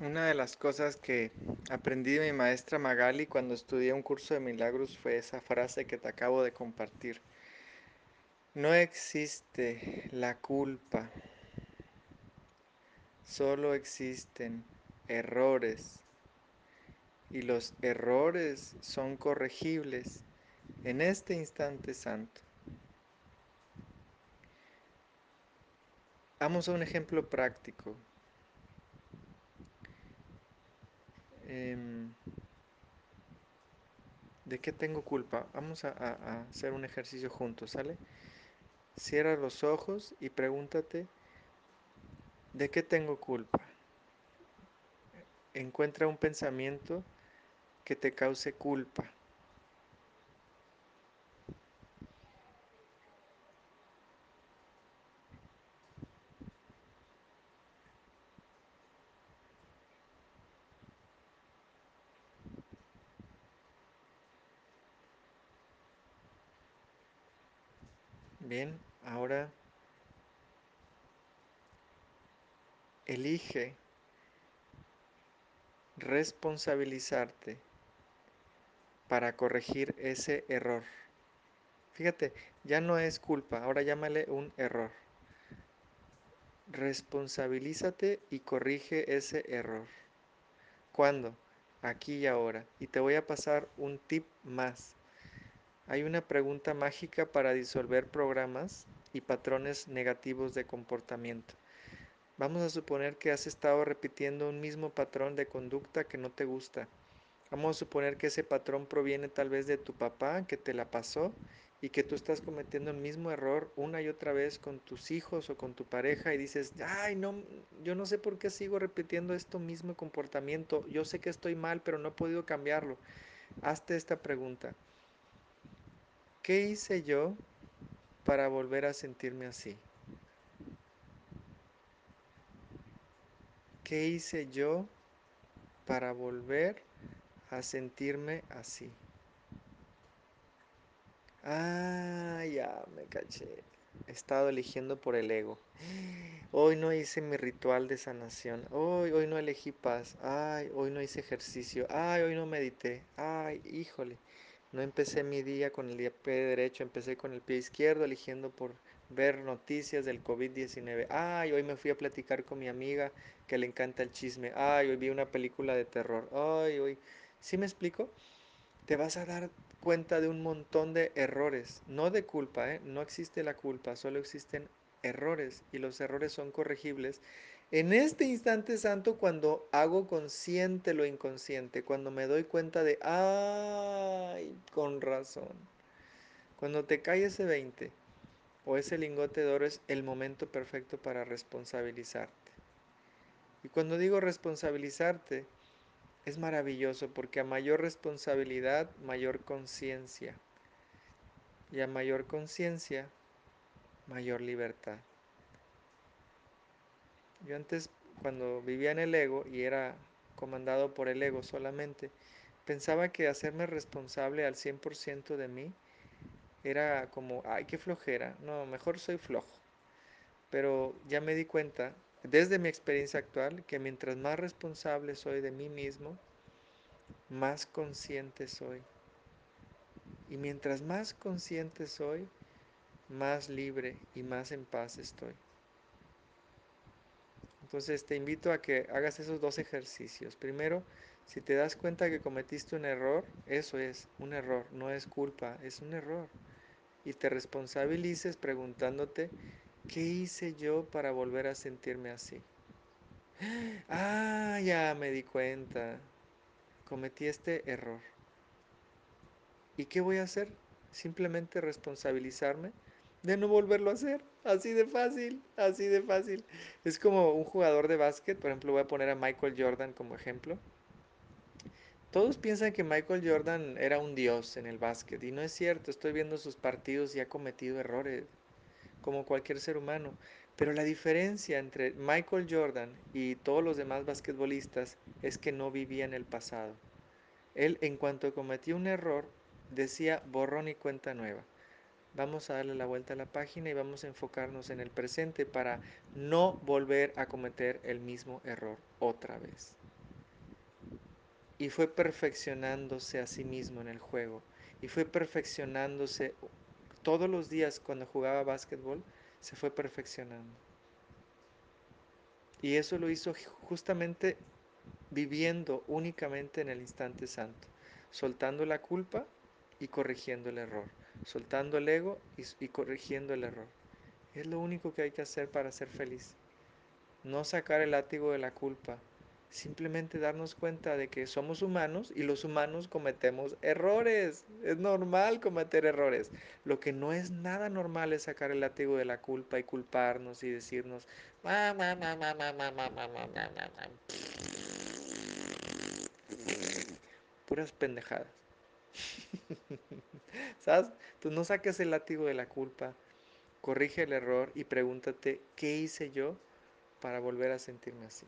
Una de las cosas que aprendí de mi maestra Magali cuando estudié un curso de milagros fue esa frase que te acabo de compartir. No existe la culpa, solo existen errores y los errores son corregibles en este instante santo. Vamos a un ejemplo práctico. Em, ¿De qué tengo culpa? Vamos a, hacer un ejercicio juntos, ¿sale? Cierra los ojos y pregúntate, ¿de qué tengo culpa? Encuentra un pensamiento que te cause culpa. Bien, ahora elige responsabilizarte para corregir ese error. Fíjate, ya no es culpa, ahora llámale un error. Responsabilízate y corrige ese error. ¿Cuándo? Aquí y ahora. Y te voy a pasar un tip más. Hay una pregunta mágica para disolver programas y patrones negativos de comportamiento. Vamos a suponer que has estado repitiendo un mismo patrón de conducta que no te gusta. Vamos a suponer que ese patrón proviene tal vez de tu papá que te la pasó y que tú estás cometiendo el mismo error una y otra vez con tus hijos o con tu pareja y dices, ay, no, yo no sé por qué sigo repitiendo esto mismo comportamiento. Yo sé que estoy mal, pero no he podido cambiarlo. Hazte esta pregunta. ¿Qué hice yo para volver a sentirme así? ¿Qué hice yo para volver a sentirme así? Ah, ya me caché. He estado eligiendo por el ego. Hoy no hice mi ritual de sanación. Hoy, hoy no elegí paz. Ay, hoy no hice ejercicio. Ay, hoy no medité. Ay, híjole. No empecé mi día con el pie derecho, empecé con el pie izquierdo, eligiendo por ver noticias del COVID-19. Ay, hoy me fui a platicar con mi amiga que le encanta el chisme. Ay, hoy vi una película de terror. Ay, hoy... ¿Sí me explico? Te vas a dar cuenta de un montón de errores, no de culpa, ¿eh? no existe la culpa, solo existen errores y los errores son corregibles. En este instante santo, cuando hago consciente lo inconsciente, cuando me doy cuenta de, ay, con razón, cuando te cae ese 20 o ese lingote de oro es el momento perfecto para responsabilizarte. Y cuando digo responsabilizarte, es maravilloso porque a mayor responsabilidad, mayor conciencia. Y a mayor conciencia, mayor libertad. Yo antes, cuando vivía en el ego y era comandado por el ego solamente, pensaba que hacerme responsable al 100% de mí era como, ay, qué flojera. No, mejor soy flojo. Pero ya me di cuenta, desde mi experiencia actual, que mientras más responsable soy de mí mismo, más consciente soy. Y mientras más consciente soy, más libre y más en paz estoy. Entonces te invito a que hagas esos dos ejercicios. Primero, si te das cuenta que cometiste un error, eso es un error, no es culpa, es un error. Y te responsabilices preguntándote, ¿qué hice yo para volver a sentirme así? Ah, ya me di cuenta, cometí este error. ¿Y qué voy a hacer? Simplemente responsabilizarme de no volverlo a hacer. Así de fácil, así de fácil. Es como un jugador de básquet, por ejemplo, voy a poner a Michael Jordan como ejemplo. Todos piensan que Michael Jordan era un dios en el básquet y no es cierto, estoy viendo sus partidos y ha cometido errores como cualquier ser humano. Pero la diferencia entre Michael Jordan y todos los demás basquetbolistas es que no vivía en el pasado. Él en cuanto cometió un error decía borrón y cuenta nueva. Vamos a darle la vuelta a la página y vamos a enfocarnos en el presente para no volver a cometer el mismo error otra vez. y fue perfeccionándose a sí mismo en el juego. Y fue perfeccionándose todos los días cuando jugaba básquetbol, se fue perfeccionando. Y eso lo hizo justamente viviendo únicamente en el instante santo, soltando la culpa y corrigiendo el error, soltando el ego y, corrigiendo el error. Es lo único que hay que hacer para ser feliz. No sacar el látigo de la culpa, simplemente darnos cuenta de que somos humanos y los humanos cometemos errores. Es normal cometer errores. Lo que no es nada normal es sacar el látigo de la culpa y culparnos y decirnos, puras pendejadas. ¿Sabes? Tú no saques el látigo de la culpa, corrige el error y pregúntate, ¿qué hice yo para volver a sentirme así?